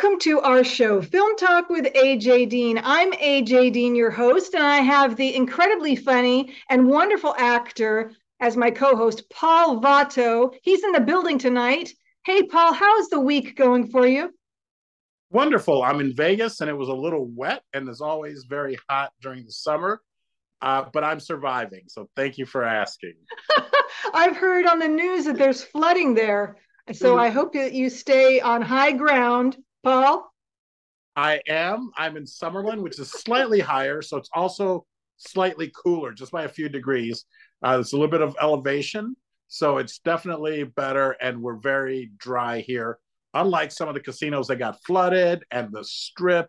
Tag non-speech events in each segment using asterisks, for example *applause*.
Welcome to our show, Film Talk with AJ Dean. I'm AJ Dean, your host, and I have the incredibly funny and wonderful actor as my co host, Paul Vato. He's in the building tonight. Hey, Paul, how's the week going for you? Wonderful. I'm in Vegas and it was a little wet and is always very hot during the summer, uh, but I'm surviving. So thank you for asking. *laughs* I've heard on the news that there's flooding there. So mm. I hope that you stay on high ground, Paul. I am. I'm in Summerlin, which is slightly higher, so it's also slightly cooler, just by a few degrees. Uh, it's a little bit of elevation, so it's definitely better, and we're very dry here. Unlike some of the casinos that got flooded, and the Strip,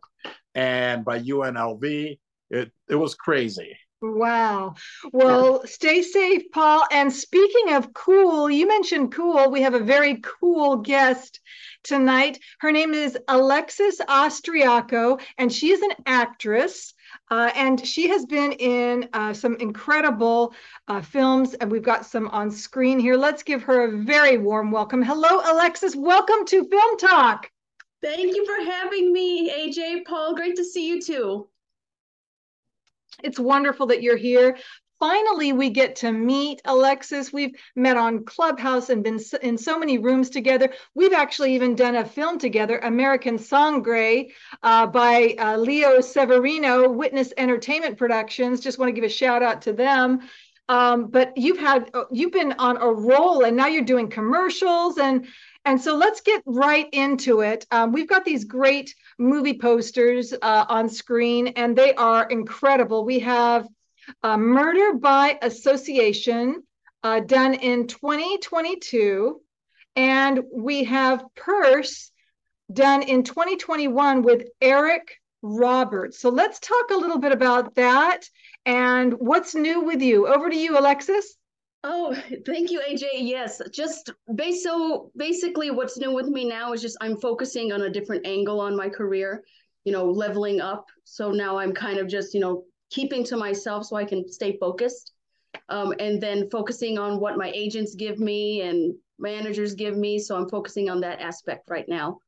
and by UNLV, it it was crazy. Wow. Well, stay safe, Paul. And speaking of cool, you mentioned cool. We have a very cool guest tonight. Her name is Alexis Austriaco, and she is an actress. Uh, and she has been in uh, some incredible uh, films, and we've got some on screen here. Let's give her a very warm welcome. Hello, Alexis. Welcome to Film Talk. Thank you for having me, AJ. Paul, great to see you too. It's wonderful that you're here. Finally, we get to meet Alexis. We've met on Clubhouse and been in so many rooms together. We've actually even done a film together, American Sangre, uh, by uh, Leo Severino, Witness Entertainment Productions. Just want to give a shout out to them. Um, but you've had you've been on a roll, and now you're doing commercials and and so let's get right into it. Um, we've got these great movie posters uh, on screen, and they are incredible. We have uh, Murder by Association, uh, done in 2022, and we have Purse, done in 2021 with Eric Roberts. So let's talk a little bit about that and what's new with you. Over to you, Alexis. Oh, *laughs* thank you, AJ. Yes, just base so basically what's new with me now is just I'm focusing on a different angle on my career, you know, leveling up. So now I'm kind of just, you know, keeping to myself so I can stay focused. Um, and then focusing on what my agents give me and managers give me. So I'm focusing on that aspect right now.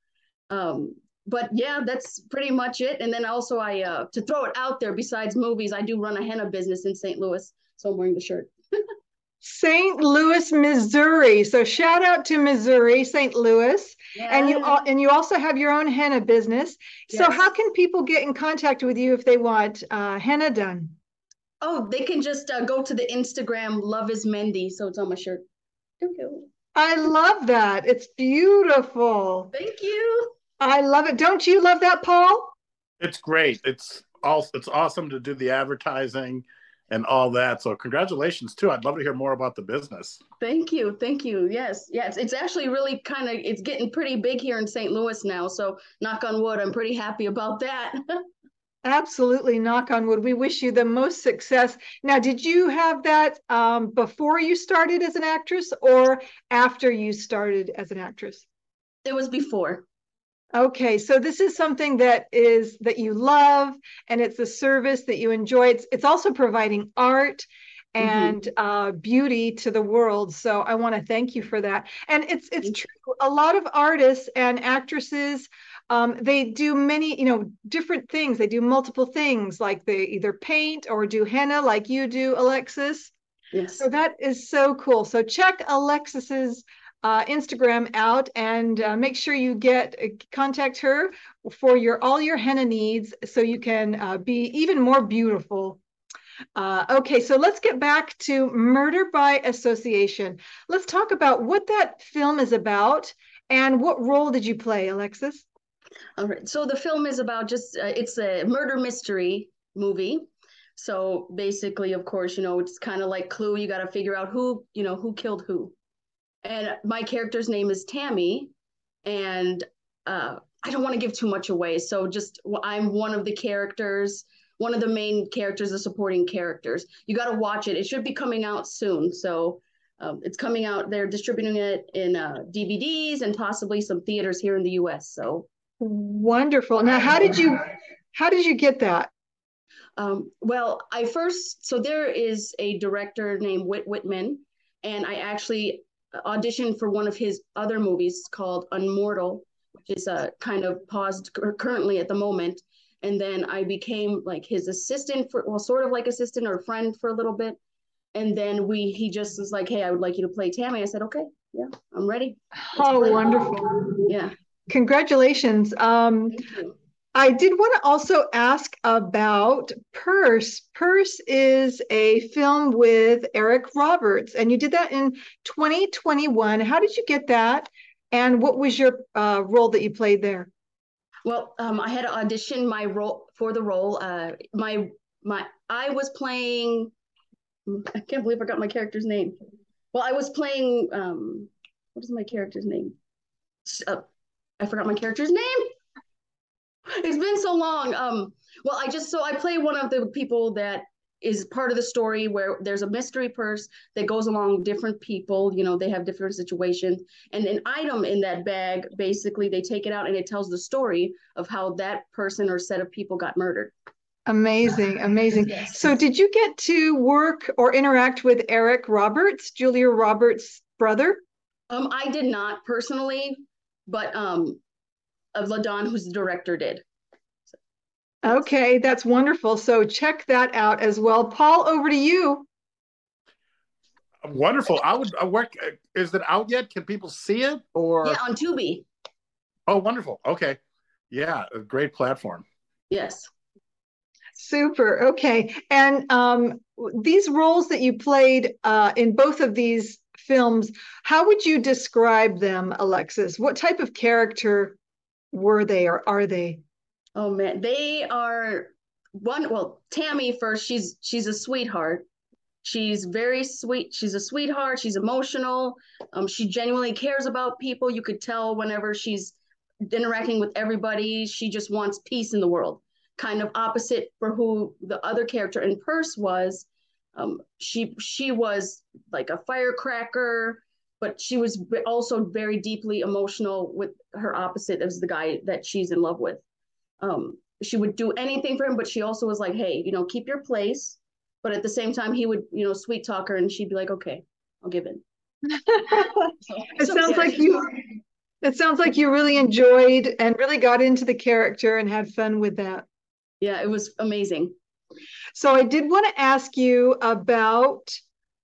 Um, but yeah, that's pretty much it. And then also I uh, to throw it out there, besides movies, I do run a henna business in St. Louis. So I'm wearing the shirt. *laughs* St. Louis, Missouri. So shout out to Missouri, St. Louis. Yeah. And you all, and you also have your own henna business. Yes. So how can people get in contact with you if they want uh, henna done? Oh, they can just uh, go to the Instagram Love is Mendy. So it's on my shirt. I love that. It's beautiful. Thank you. I love it. Don't you love that, Paul? It's great. It's all it's awesome to do the advertising and all that. So congratulations too. I'd love to hear more about the business. Thank you. Thank you. Yes. Yes. It's actually really kind of it's getting pretty big here in St. Louis now. So knock on wood, I'm pretty happy about that. *laughs* Absolutely, knock on wood. We wish you the most success. Now, did you have that um, before you started as an actress or after you started as an actress? It was before. Okay, so this is something that is that you love and it's a service that you enjoy. It's it's also providing art mm-hmm. and mm-hmm. uh, beauty to the world. So I want to thank you for that. And it's it's true. A lot of artists and actresses, um, they do many, you know, different things. They do multiple things, like they either paint or do henna, like you do, Alexis. Yes. So that is so cool. So check Alexis's uh, Instagram out and uh, make sure you get uh, contact her for your all your henna needs so you can uh, be even more beautiful. Uh, okay, so let's get back to Murder by Association. Let's talk about what that film is about and what role did you play, Alexis? All right, so the film is about just it's a murder mystery movie. So basically, of course, you know, it's kind of like Clue. You got to figure out who, you know, who killed who and my character's name is Tammy, and uh, I don't want to give too much away. So just I'm one of the characters, one of the main characters, the supporting characters. You got to watch it. It should be coming out soon. So um, it's coming out. They're distributing it in uh, DVDs and possibly some theaters here in the U.S. So wonderful. Now, how did you how did you get that? Um, well, I first so there is a director named Whit Whitman, and I actually auditioned for one of his other movies called Unmortal, which is uh, kind of paused currently at the moment. And then I became like his assistant for, well, sort of like assistant or friend for a little bit. And then we, he just was like, "Hey, I would like you to play Tammy." I said, "Okay, yeah, I'm ready." Let's oh, wonderful! Yeah. Congratulations. Um, I did want to also ask about Purse. Purse is a film with Eric Roberts, and you did that in 2021. How did you get that? And what was your uh, role that you played there? Well, um, I had to audition my role for the role. Uh, my my I was playing. I can't believe I got my character's name. Well, I was playing. Um, what is my character's name? Uh, I forgot my character's name. It's been so long. Um, well, I just so I play one of the people that is part of the story where there's a mystery purse that goes along different people you know they have different situations and an item in that bag basically they take it out and it tells the story of how that person or set of people got murdered amazing amazing yes. so did you get to work or interact with eric roberts julia roberts brother um i did not personally but um of LaDon, who's the director, did. Okay, that's wonderful. So check that out as well. Paul, over to you. Wonderful. I would I work. Is it out yet? Can people see it? Or yeah, on Tubi. Oh, wonderful. Okay, yeah, a great platform. Yes. Super. Okay, and um, these roles that you played uh, in both of these films, how would you describe them, Alexis? What type of character were they or are they? Oh man, they are one. Well, Tammy first. She's she's a sweetheart. She's very sweet. She's a sweetheart. She's emotional. Um, she genuinely cares about people. You could tell whenever she's interacting with everybody, she just wants peace in the world. Kind of opposite for who the other character in Purse was. Um, she she was like a firecracker but she was also very deeply emotional with her opposite as the guy that she's in love with. Um, she would do anything for him, but she also was like, "Hey, you know, keep your place." But at the same time, he would, you know, sweet talk her, and she'd be like, "Okay, I'll give in." *laughs* it so, sounds yeah, like you. It sounds like you really enjoyed and really got into the character and had fun with that. Yeah, it was amazing. So I did want to ask you about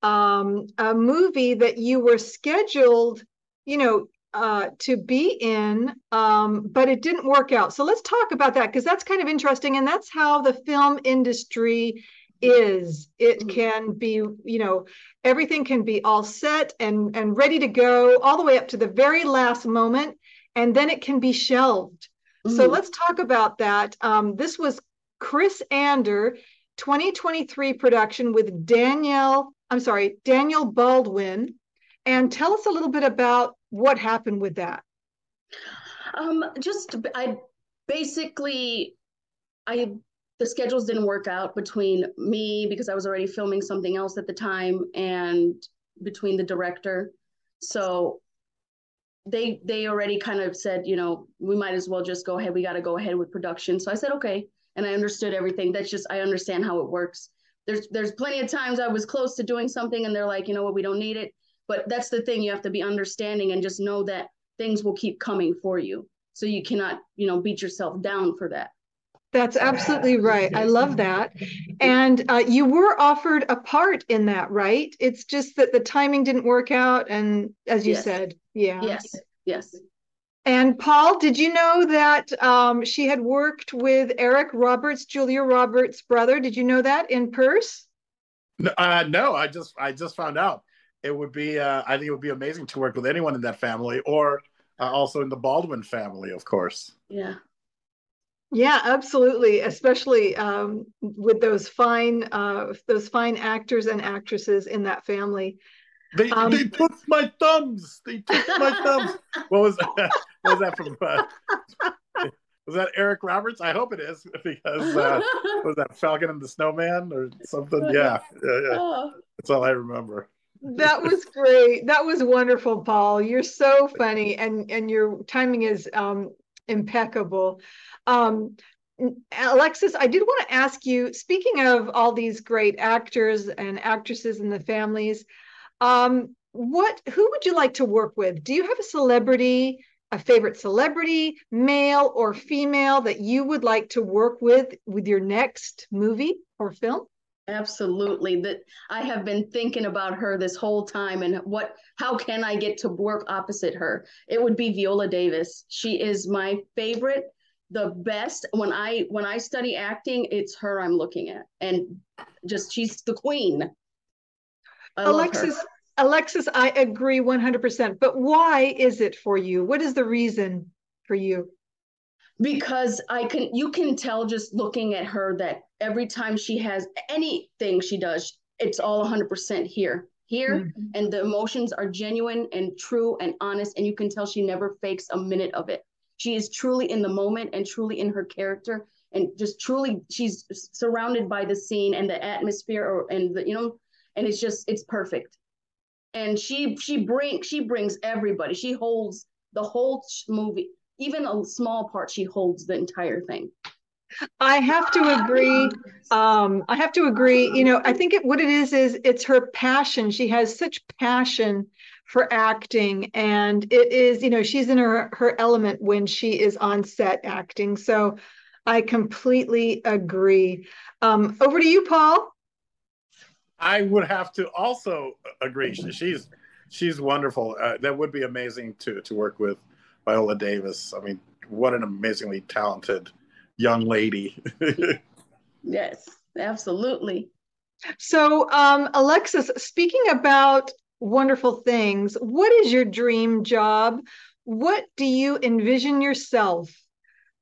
um, a movie that you were scheduled, you know, uh, to be in, um, but it didn't work out. So let's talk about that because that's kind of interesting, and that's how the film industry is. It mm-hmm. can be, you know, everything can be all set and and ready to go all the way up to the very last moment, and then it can be shelved. Mm-hmm. So let's talk about that. Um, this was Chris Ander, 2023 production with Danielle I'm sorry, Daniel Baldwin, and tell us a little bit about what happened with that. Um, just I basically I the schedules didn't work out between me because I was already filming something else at the time and between the director. So they they already kind of said, you know, we might as well just go ahead. We got to go ahead with production. So I said, okay, and I understood everything. That's just I understand how it works there's there's plenty of times I was close to doing something and they're like, you know what, we don't need it. But that's the thing, you have to be understanding and just know that things will keep coming for you. So you cannot, you know, beat yourself down for that. That's absolutely right. I love that. And uh, you were offered a part in that, right? It's just that the timing didn't work out. And as you yes. said, yeah. Yes, yes. And Paul, did you know that um, she had worked with Eric Roberts, Julia Roberts' brother? Did you know that in Purse? No, uh, no, I just I just found out. It would be uh, I think it would be amazing to work with anyone in that family, or uh, also in the Baldwin family, of course. Yeah. Yeah, absolutely. Especially um, with those fine, uh, those fine actors and actresses in that family. They um, they took my thumbs. They took my thumbs. *laughs* what was that? Was that from? Uh, *laughs* was that Eric Roberts? I hope it is because uh, *laughs* was that Falcon and the Snowman or something? Yeah, yeah, yeah. Oh. That's all I remember. that was great. That was wonderful, Paul. You're so funny, and and your timing is um, impeccable. Um, Alexis, I did want to ask you. Speaking of all these great actors and actresses and the families, um, what who would you like to work with? Do you have a celebrity a favorite celebrity, male or female, that you would like to work with with your next movie or film? Absolutely. That I have been thinking about her this whole time and what how can I get to work opposite her? It would be Viola Davis. She is my favorite, the best. When I when I study acting, it's her I'm looking at. And just she's the queen. I Alexis Alexis, I agree 100%. But why is it for you? What is the reason for you? Because I can, you can tell just looking at her that every time she has anything she does, it's all 100% here, here. Mm-hmm. And the emotions are genuine and true and honest. And you can tell she never fakes a minute of it. She is truly in the moment and truly in her character and just truly she's surrounded by the scene and the atmosphere or and the you know and it's just it's perfect and she she brings she brings everybody. She holds the whole movie, even a small part. She holds the entire thing. I have to agree. Um, I have to agree. You know, I think it, what it is is it's her passion. She has such passion for acting, and it is you know she's in her her element when she is on set acting. So I completely agree. Um, over to you, Paul. I would have to also agree. She's she's wonderful. Uh, that would be amazing to to work with Viola Davis. I mean, what an amazingly talented young lady. *laughs* yes, absolutely. So, um, Alexis, speaking about wonderful things, what is your dream job? What do you envision yourself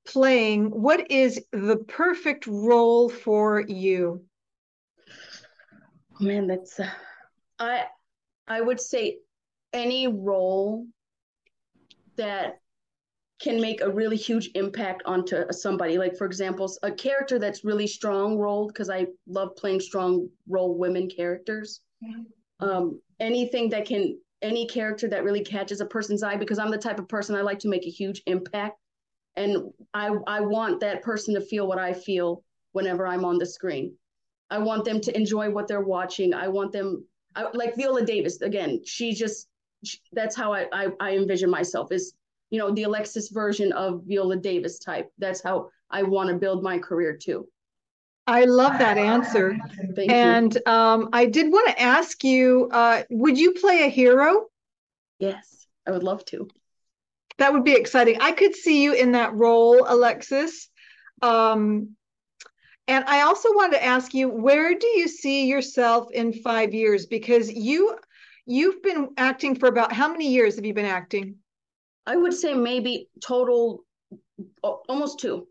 playing? What is the perfect role for you? Man that's uh, i i would say any role that can make a really huge impact onto somebody. Like for example a character that's really strong rolled because i love playing strong role women characters. Mm-hmm. um, anything that can any character that really catches a person's eye because i'm the type of person i like to make a huge impact. And i i want that person to feel what i feel whenever i'm on the screen I want them to enjoy what they're watching. I want them, I, like Viola Davis, again, she just, she, that's how I, I, I envision myself is, you know, the Alexis version of Viola Davis type. That's how I want to build my career too. I love that answer. Thank and um, I did want to ask you, uh, would you play a hero? Yes, I would love to. That would be exciting. I could see you in that role, Alexis. Um, and I also wanted to ask you, where do you see yourself in five years? Because you you've been acting for about how many years have you been acting? I would say maybe total almost two.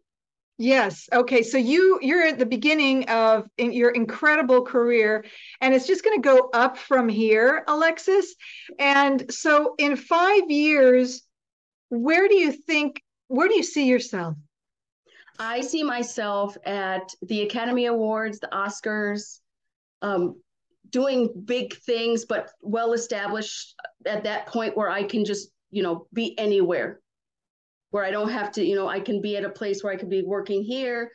Yes. Okay. So you you're at the beginning of in your incredible career and it's just going to go up from here, Alexis. And so in 5 years where do you think where do you see yourself? I see myself at the Academy Awards, the Oscars, um, doing big things, but well established at that point where I can just, you know, be anywhere, where I don't have to, you know, I can be at a place where I could be working here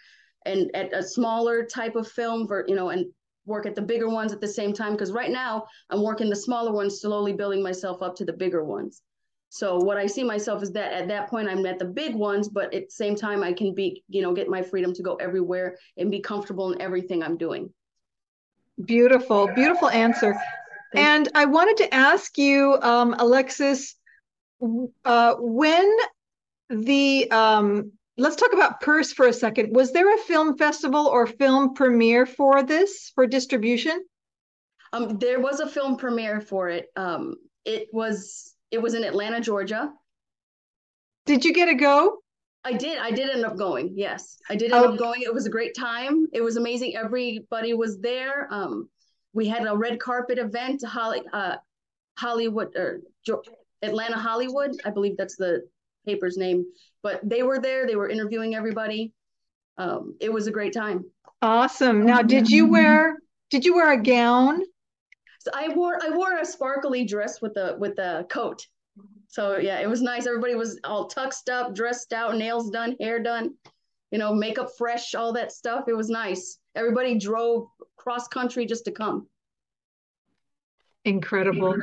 and at a smaller type of film, for, you know, and work at the bigger ones at the same time. Because right now I'm working the smaller ones, slowly building myself up to the bigger ones. So what I see myself is that at that point I'm at the big ones, but at the same time I can be, you know, get my freedom to go everywhere and be comfortable in everything I'm doing. Beautiful, beautiful answer. Thank and you. I wanted to ask you, um, Alexis, uh, when the um, let's talk about Purse for a second. Was there a film festival or film premiere for this for distribution? Um, there was a film premiere for it. Um, it was it was in Atlanta, Georgia. Did you get a go? I did. I did end up going. Yes, I did end oh. up going. It was a great time. It was amazing. Everybody was there. Um, we had a red carpet event, Holly, uh, Hollywood or Atlanta Hollywood. I believe that's the paper's name. But they were there. They were interviewing everybody. Um, it was a great time. Awesome. Now, did you wear did you wear a gown? So I wore I wore a sparkly dress with a with a coat. So yeah, it was nice. Everybody was all tucked up, dressed out, nails done, hair done, you know, makeup fresh, all that stuff. It was nice. Everybody drove cross country just to come. Incredible.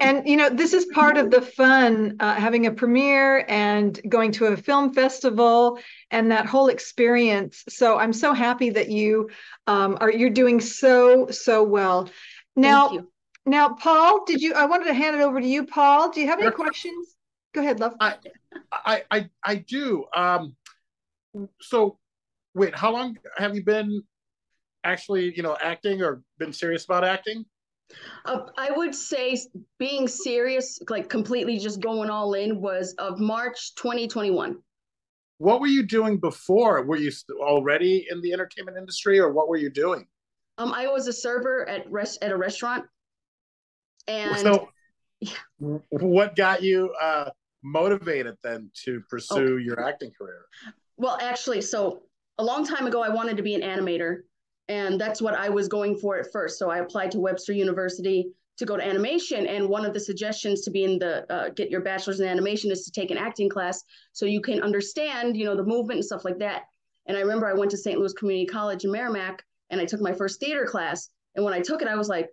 And, you know, this is part of the fun, uh, having a premiere and going to a film festival and that whole experience. So I'm so happy that you um, are, you're doing so, so well. Now, now, Paul, did you, I wanted to hand it over to you, Paul. Do you have any questions? Go ahead, love. I, I, I, I do. Um, so wait, how long have you been actually, you know, acting or been serious about acting? Uh, I would say being serious, like completely just going all in, was of March 2021. What were you doing before? Were you already in the entertainment industry, or what were you doing? Um, I was a server at rest at a restaurant, and so, what got you uh, motivated then to pursue your acting career? Well, actually, so a long time ago, I wanted to be an animator, and that's what I was going for at first. So I applied to Webster University to go to animation, and one of the suggestions to be in the uh, get your bachelor's in animation is to take an acting class so you can understand, you know, the movement and stuff like that. And I remember I went to St. Louis Community College in Meramec, and I took my first theater class. And when I took it, I was like,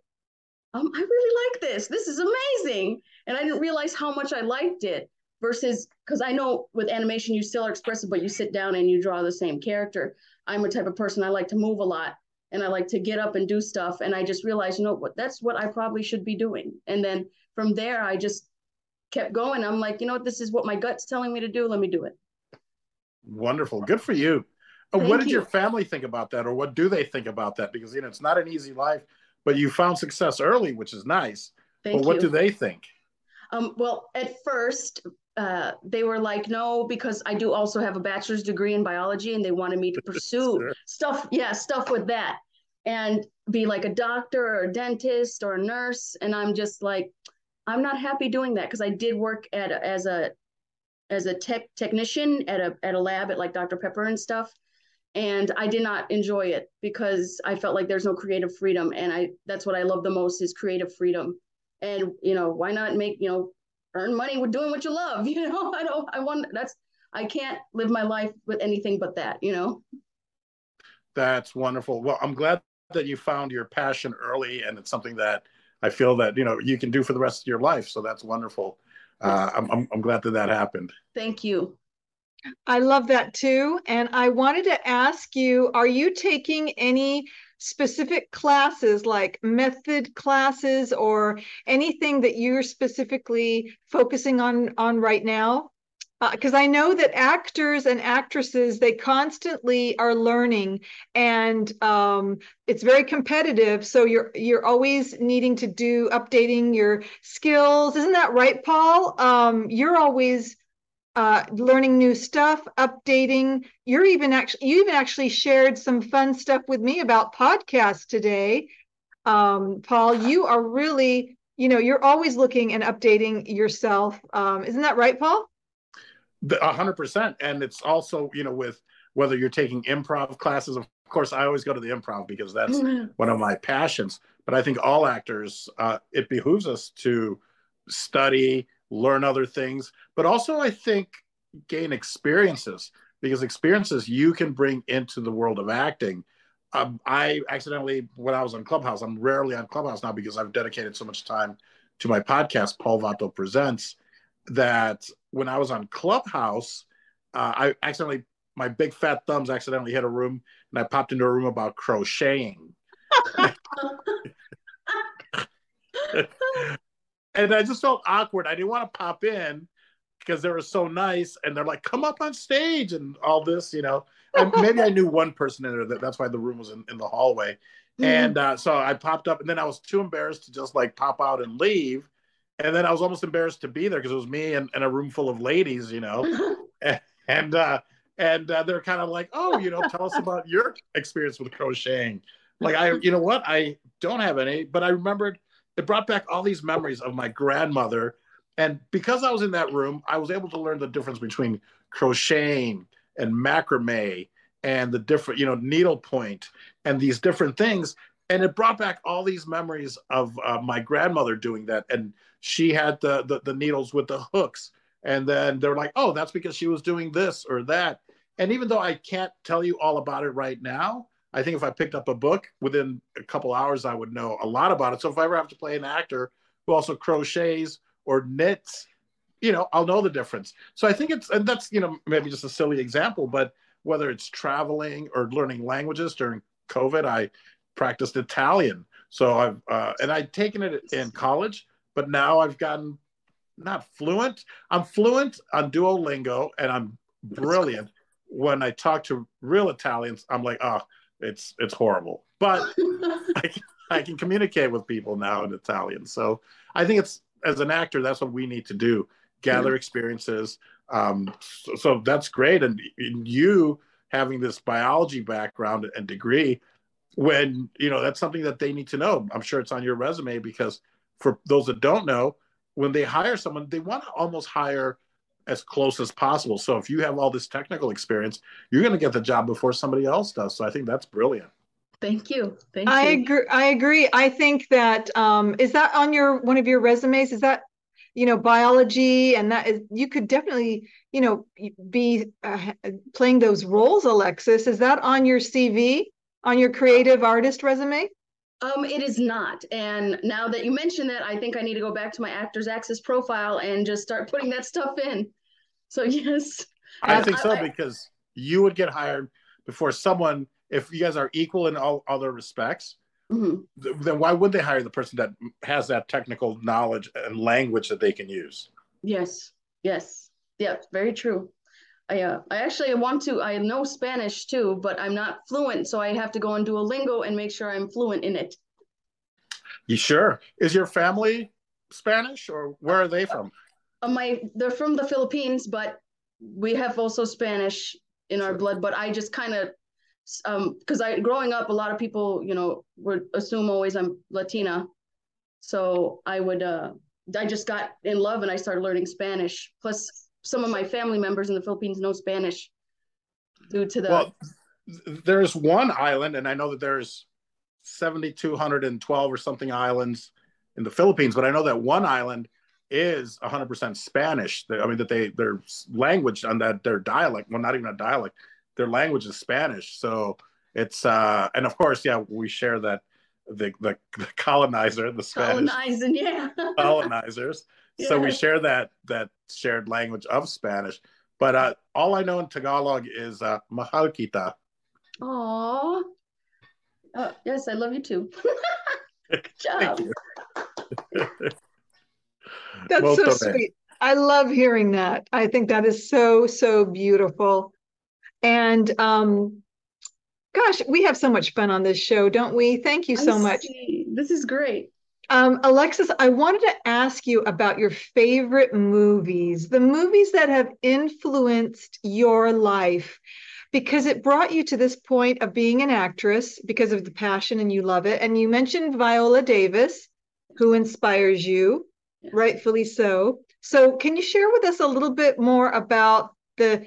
um, I really like this. This is amazing. And I didn't realize how much I liked it versus because I know with animation you still are expressive, but you sit down and you draw the same character. I'm a type of person I like to move a lot and I like to get up and do stuff. And I just realized, you know what, that's what I probably should be doing. And then from there, I just kept going. I'm like, you know what, this is what my gut's telling me to do. Let me do it. Wonderful. Good for you. Thank what did you. your family think about that, or what do they think about that? Because you know it's not an easy life, but you found success early, which is nice. Thank but what you. do they think? Um, well, at first, uh, they were like, no, because I do also have a bachelor's degree in biology, and they wanted me to *laughs* pursue sure. stuff, yeah, stuff with that, and be like a doctor or a dentist or a nurse. And I'm just like, I'm not happy doing that because I did work at as a as a tech technician at a at a lab at like Dr Pepper and stuff, and I did not enjoy it because I felt like there's no creative freedom, and I that's what I love the most is creative freedom. And you know, why not make you know earn money with doing what you love. *laughs* You know, I don't, I want, that's, I can't live my life with anything but that, you know? That's wonderful. Well, I'm glad that you found your passion early and it's something that I feel that, you know, you can do for the rest of your life. So that's wonderful. Uh, I'm, I'm glad that that happened. Thank you. I love that too. And I wanted to ask you, are you taking any specific classes like method classes or anything that you're specifically focusing on on right now because uh, I know that actors and actresses they constantly are learning and um, it's very competitive so you're you're always needing to do updating your skills isn't that right Paul um, you're always uh, learning new stuff, updating. You're even actually you even actually shared some fun stuff with me about podcasts today. Um, Paul, you are really, you know, you're always looking and updating yourself. Um, isn't that right, Paul? A hundred percent. And it's also, you know, with whether you're taking improv classes, of course, I always go to the improv because that's one of my passions. But I think all actors, uh, it behooves us to study, learn other things, but also I think gain experiences because experiences you can bring into the world of acting. Um, I accidentally, when I was on Clubhouse, I'm rarely on Clubhouse now because I've dedicated so much time to my podcast, Paul Vato Presents, that when I was on Clubhouse, uh, I accidentally, my big fat thumbs accidentally hit a room and I popped into a room about crocheting. *laughs* *laughs* *laughs* and I just felt awkward. I didn't want to pop in because they were so nice, and they're like, "Come up on stage" and all this, you know. And *laughs* maybe I knew one person in there. That, that's why the room was in, in the hallway. Mm-hmm. And uh, so I popped up, and then I was too embarrassed to just like pop out and leave. And then I was almost embarrassed to be there because it was me and, and, a room full of ladies, you know. *laughs* and uh, and uh, they're kind of like, "Oh, you know, tell us about your experience with crocheting." Like I, you know what, I don't have any, but I remembered it brought back all these memories of my grandmother. And because I was in that room, I was able to learn the difference between crocheting and macrame and the different, you know, needlepoint and these different things. And it brought back all these memories of uh, my grandmother doing that. And she had the, the, the needles with the hooks. And then they're like, oh, that's because she was doing this or that. And even though I can't tell you all about it right now, I think if I picked up a book within a couple hours, I would know a lot about it. So if I ever have to play an actor who also crochets or knits, you know, I'll know the difference. So I think it's, and that's, you know, maybe just a silly example, but whether it's traveling or learning languages during COVID, I practiced Italian. So I've, uh, and I'd taken it in college, but now I've gotten not fluent. I'm fluent on Duolingo and I'm brilliant. When I talk to real Italians, I'm like, oh, it's it's horrible. But *laughs* I, can, I can communicate with people now in Italian. So I think it's as an actor, that's what we need to do: gather experiences. Um, so, so that's great. And you having this biology background and degree, when you know that's something that they need to know. I'm sure it's on your resume because for those that don't know, when they hire someone, they want to almost hire as close as possible. So if you have all this technical experience, you're going to get the job before somebody else does. So I think that's brilliant. Thank you. Thank I you. agree. I agree. I think that um, is that on your one of your resumes? Is that you know biology and that is you could definitely you know be uh, playing those roles. Alexis, is that on your CV on your creative artist resume? Um, it is not. And now that you mention that, I think I need to go back to my Actors Access profile and just start putting that stuff in. *laughs* So yes. I think so I, because you would get hired before someone if you guys are equal in all other respects. Mm-hmm. Then why would they hire the person that has that technical knowledge and language that they can use? Yes. Yes. Yeah. Very true. I, uh, I actually want to. I know Spanish too, but I'm not fluent, so I have to go on Duolingo and make sure I'm fluent in it. You sure? Is your family Spanish, or where are they from? Uh, my they're from the Philippines, but we have also Spanish in our blood. But I just kind of um because I growing up, a lot of people you know would assume always I'm Latina, so I would uh I just got in love and I started learning Spanish. Plus, some of my family members in the Philippines know Spanish due to the. Well, there's one island, and I know that there's 7,212 or something islands in the Philippines, but I know that one island is 100% Spanish. I mean, that they their language on that their dialect, well, not even a dialect, their language is Spanish. So it's uh, and of course, yeah, we share that the the, the colonizer, the Spanish colonizing, yeah, *laughs* colonizers. So we share that that shared language of Spanish. But uh, all I know in Tagalog is uh, mahal kita. Aww. Oh, yes, I love you too. *laughs* *laughs* Good job. You. That's so sweet. I love hearing that. I think that is so, so beautiful. And um, gosh, we have so much fun on this show, don't we? Thank you so much. This is great. Um, Alexis, I wanted to ask you about your favorite movies, the movies that have influenced your life, because it brought you to this point of being an actress because of the passion and you love it. And you mentioned Viola Davis, who inspires you, yeah. rightfully so. So, can you share with us a little bit more about the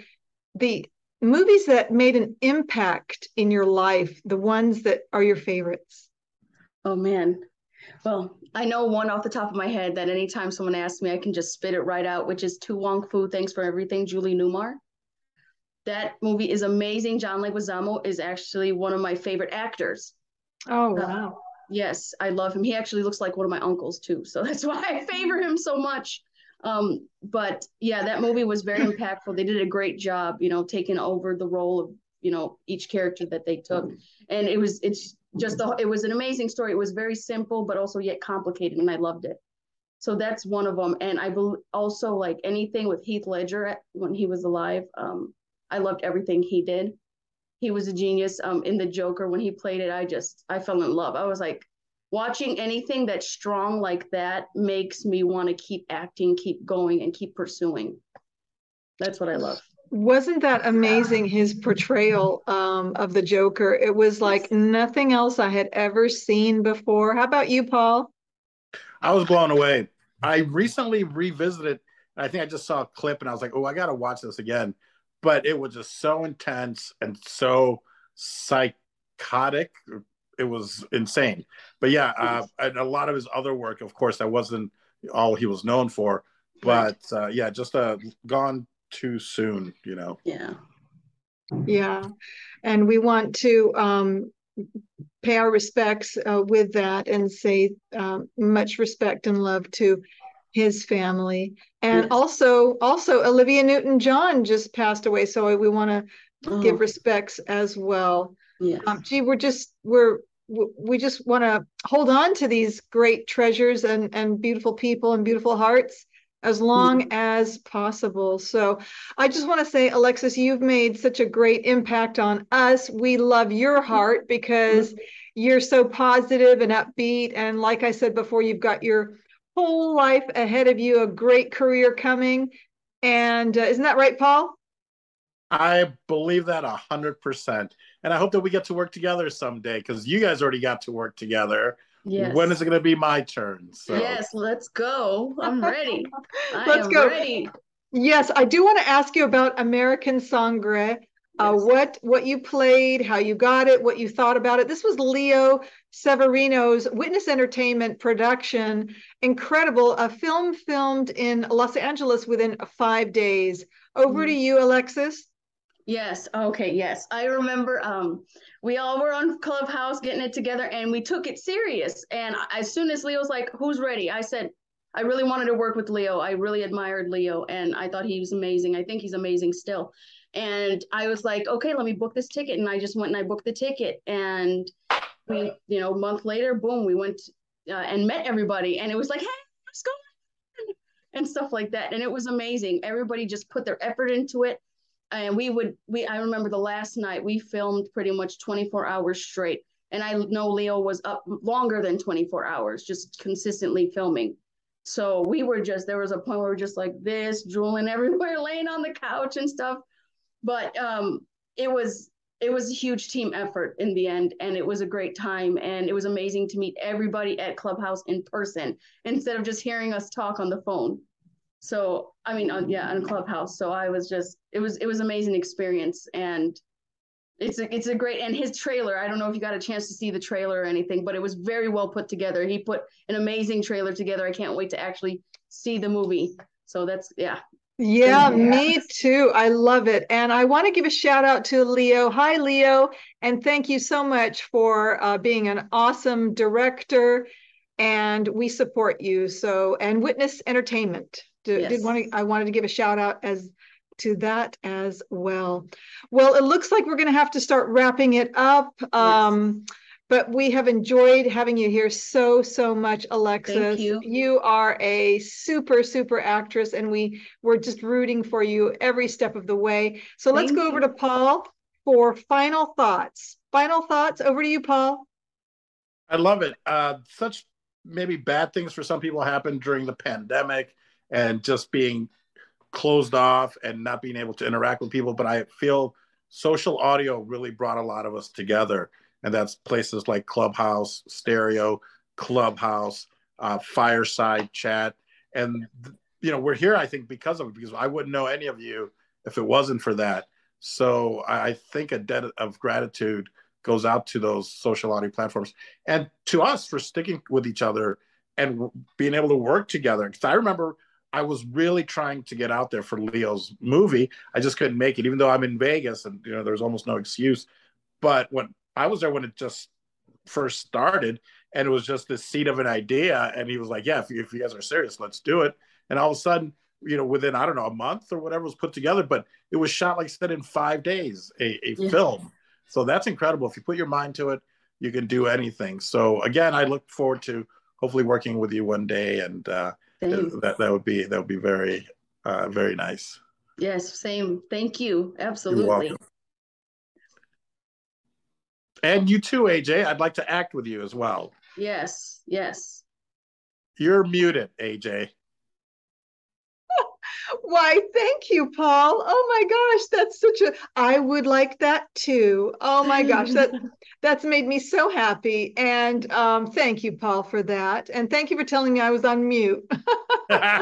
the movies that made an impact in your life, the ones that are your favorites? Oh man, well, I know one off the top of my head that anytime someone asks me, I can just spit it right out, which is To Wong Foo, Thanks for Everything, Julie Newmar. That movie is amazing. John Leguizamo is actually one of my favorite actors. Oh, uh, wow. Uh, yes, I love him. He actually looks like one of my uncles, too. So *laughs* that's why I favor him so much. Um, but yeah, that movie was very impactful. They did a great job, you know, taking over the role of, you know, each character that they took. And it was, it's just the, it was an amazing story. It was very simple, but also yet complicated, and I loved it. So that's one of them. And I believe also like anything with Heath Ledger when he was alive. Um, I loved everything he did. He was a genius. Um, in the Joker when he played it, I just I fell in love. I was like, watching anything that's strong like that makes me want to keep acting, keep going, and keep pursuing. That's what I love wasn't that amazing his portrayal um, of the joker it was like nothing else i had ever seen before how about you paul i was blown away i recently revisited i think i just saw a clip and i was like oh i gotta watch this again but it was just so intense and so psychotic it was insane but yeah uh, and a lot of his other work of course that wasn't all he was known for but uh, yeah just uh, gone too soon, you know. Yeah. Yeah. And we want to um pay our respects uh, with that and say um, much respect and love to his family. And yes. also, also Olivia Newton-John just passed away, so we want to oh. give respects as well. Yeah. Um, gee, we're just we're we just want to hold on to these great treasures and and beautiful people and beautiful hearts as long mm-hmm. as possible. So I just want to say, Alexis, you've made such a great impact on us. We love your heart because mm-hmm. you're so positive and upbeat. And like I said before, you've got your whole life ahead of you, a great career coming. And uh, isn't that right, Paul? I believe that a hundred percent. And I hope that we get to work together someday because you guys already got to work together. Yes. When is it going to be my turn? So. Yes, let's go. I'm ready. *laughs* let's go. Ready. Yes, I do want to ask you about American Sangre. Uh, what what you played, how you got it, what you thought about it. This was Leo Severino's Witness Entertainment production. Incredible, a film filmed in Los Angeles within five days. Over mm-hmm. to you, Alexis. Yes. Okay. Yes. I remember um, we all were on Clubhouse getting it together and we took it serious. And as soon as Leo was like, who's ready? I said, I really wanted to work with Leo. I really admired Leo and I thought he was amazing. I think he's amazing still. And I was like, okay, let me book this ticket. And I just went and I booked the ticket. And we, you know, a month later, boom, we went uh, and met everybody. And it was like, hey, let's go. And stuff like that. And it was amazing. Everybody just put their effort into it and we would we I remember the last night we filmed pretty much 24 hours straight. And I know Leo was up longer than 24 hours, just consistently filming. So we were just there was a point where we are just like this, drooling everywhere, *laughs* laying on the couch and stuff. But um it was it was a huge team effort in the end and it was a great time and it was amazing to meet everybody at clubhouse in person instead of just hearing us talk on the phone so I mean, on, yeah, on Clubhouse. So I was just, it was, it was amazing experience, and it's a, it's a great. And his trailer, I don't know if you got a chance to see the trailer or anything, but it was very well put together. He put an amazing trailer together. I can't wait to actually see the movie. So that's yeah. Yeah, me too. I love it. And I want to give a shout out to Leo. Hi, Leo. And thank you so much for uh, being an awesome director. And we support you. So, and Witness Entertainment yes. did want to I wanted to give a shout out as to that as well. Well, it looks like we're going to have to start wrapping it up. Yes. But we have enjoyed having you here so so much alexis Thank you. you are a super super actress and we we're just rooting for you every step of the way so let's go you. over to paul for final thoughts final thoughts over to you paul i love it uh, such maybe bad things for some people happened during the pandemic and just being closed off and not being able to interact with people. But I feel social audio really brought a lot of us together. And that's places like Clubhouse, Stereo, Clubhouse, uh, Fireside Chat. And, you know, we're here, I think, because of it, because I wouldn't know any of you if it wasn't for that. So I think a debt of gratitude goes out to those social audio platforms and to us for sticking with each other and being able to work together. Because I remember I was really trying to get out there for Leo's movie. I just couldn't make it, even though I'm in Vegas and you know there's almost no excuse. But when I was there when it just first started, and it was just this seed of an idea, and he was like, "Yeah, if you, if you guys are serious, let's do it." And all of a sudden, you know, within I don't know a month or whatever was put together, but it was shot like I said in five days, a, a yeah. film. So that's incredible. If you put your mind to it, you can do anything. So again, I look forward to hopefully working with you one day and. Uh, that that would be that would be very uh, very nice. Yes, same. Thank you. Absolutely. And you too, AJ. I'd like to act with you as well. Yes, yes. You're muted, AJ. *laughs* Why, thank you, Paul. Oh my gosh, that's such a I would like that too. Oh my gosh, that *laughs* that's made me so happy. And um, thank you, Paul, for that. And thank you for telling me I was on mute. *laughs*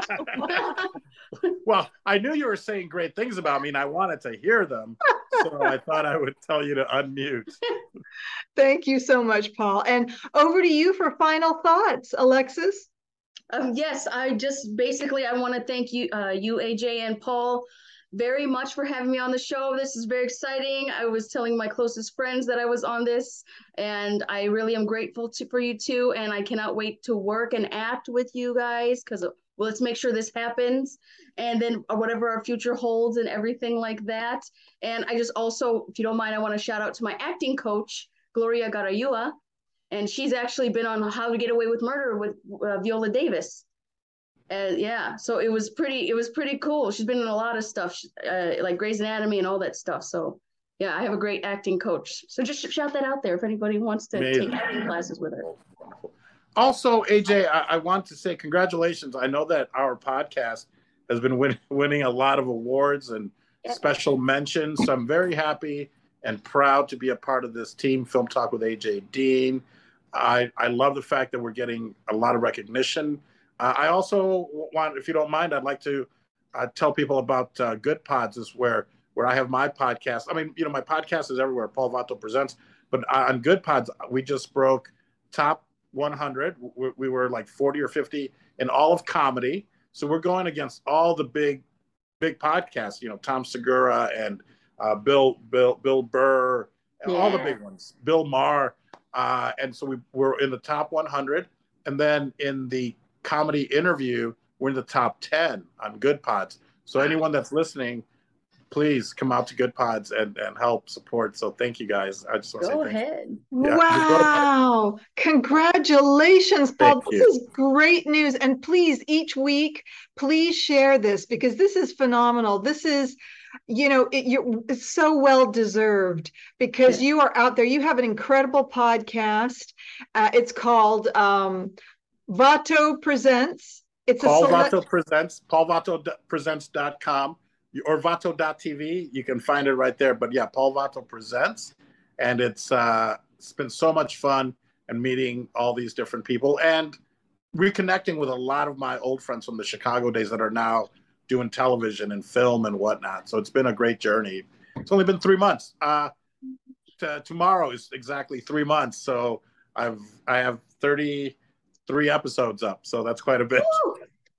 well, I knew you were saying great things about me and I wanted to hear them. So I thought I would tell you to unmute. *laughs* Thank you so much, Paul. And over to you for final thoughts, Alexis. Um, yes, I just basically I want to thank you, uh, you AJ and Paul, very much for having me on the show. This is very exciting. I was telling my closest friends that I was on this, and I really am grateful to, for you too. And I cannot wait to work and act with you guys because well, let's make sure this happens, and then whatever our future holds and everything like that. And I just also, if you don't mind, I want to shout out to my acting coach, Gloria Garayua, and she's actually been on How to Get Away with Murder with uh, Viola Davis. And yeah so it was pretty it was pretty cool. She's been in a lot of stuff uh, like Grey's Anatomy and all that stuff so yeah I have a great acting coach. So just shout that out there if anybody wants to Amazing. take acting classes with her also AJ I, I, want to say congratulations. I know that our podcast has been win- winning a lot of awards and special mentions so I'm very happy and proud to be a part of this team. Film Talk with AJ Dean. I, I love the fact that we're getting a lot of recognition. Uh, I also want, if you don't mind, I'd like to uh, tell people about uh, Goodpods, is where where I have my podcast. I mean, you know, my podcast is everywhere. Paul Vato presents, but on Good Pods, we just broke top 100. We, we, were like 40 or 50 in all of comedy. So we're going against all the big, big podcasts. You know, Tom Segura and uh, Bill Bill Bill Burr, and yeah. all the big ones. Bill Maher, uh, and so we were in the top 100. And then in the comedy interview, we're in the top 10 on Goodpods. So anyone that's listening, please come out to Goodpods and, and help support. So thank you guys. I just want to go say ahead. Yeah, wow. Congratulations, Paul. Thank this you. is great news. And please, each week, please share this because this is phenomenal. This is you know it, you it's so well deserved because yeah. you are out there you have an incredible podcast uh, it's called um, Vato Presents. It's Paul a select- Vato Presents, paulvattopresents.com or Vato.tv. You can find it right there. But yeah, Paul Vato Presents. And it's uh, it's been so much fun and meeting all these different people and reconnecting with a lot of my old friends from the Chicago days that are now doing television and film and whatnot. So it's been a great journey. It's only been three months. Uh, t- tomorrow is exactly three months. So I've I have thirty three episodes up, so that's quite a bit.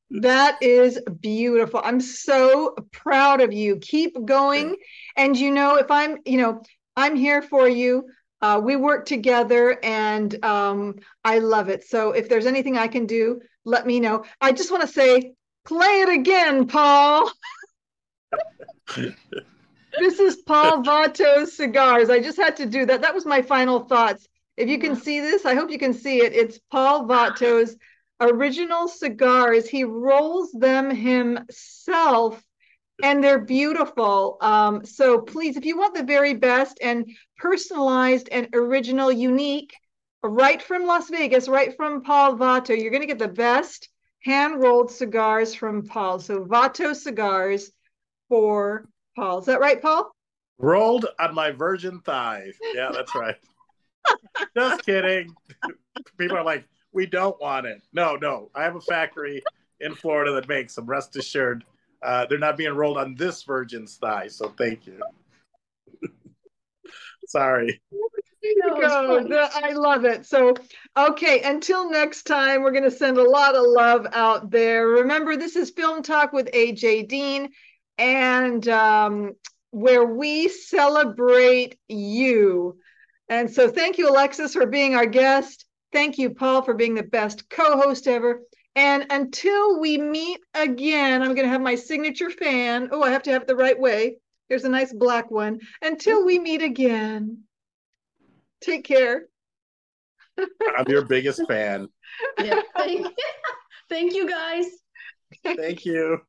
That is beautiful. I'm so proud of you. Keep going. And you know, if I'm, you know, I'm here for you. Uh, we work together and um, I love it. So if there's anything I can do, let me know. I just want to say, play it again, Paul. *laughs* this is Paul Vato's cigars. I just had to do that. That was my final thoughts. If you can see this, I hope you can see it. It's Paul Vato's original cigars. He rolls them himself and they're beautiful. Um, so please, if you want the very best and personalized and original, unique, right from Las Vegas, right from Paul Vato, you're going to get the best hand rolled cigars from Paul. So Vato cigars for Paul. Is that right, Paul? Rolled on my virgin thighs. Yeah, that's right. *laughs* Just kidding. People are like, we don't want it. No, no. I have a factory in Florida that makes them. Rest assured, uh, they're not being rolled on this virgin's thigh. So thank you. *laughs* Sorry. I love it. So, okay, until next time, we're going to send a lot of love out there. Remember, this is Film Talk with AJ Dean, and um, where we celebrate you. And so thank you, Alexis, for being our guest. Thank you, Paul, for being the best co host ever. And until we meet again, I'm going to have my signature fan. Oh, I have to have it the right way. Here's a nice black one. Until we meet again, take care. I'm your biggest fan. *laughs* Yeah. Thank, *laughs* thank you, guys. Thank you.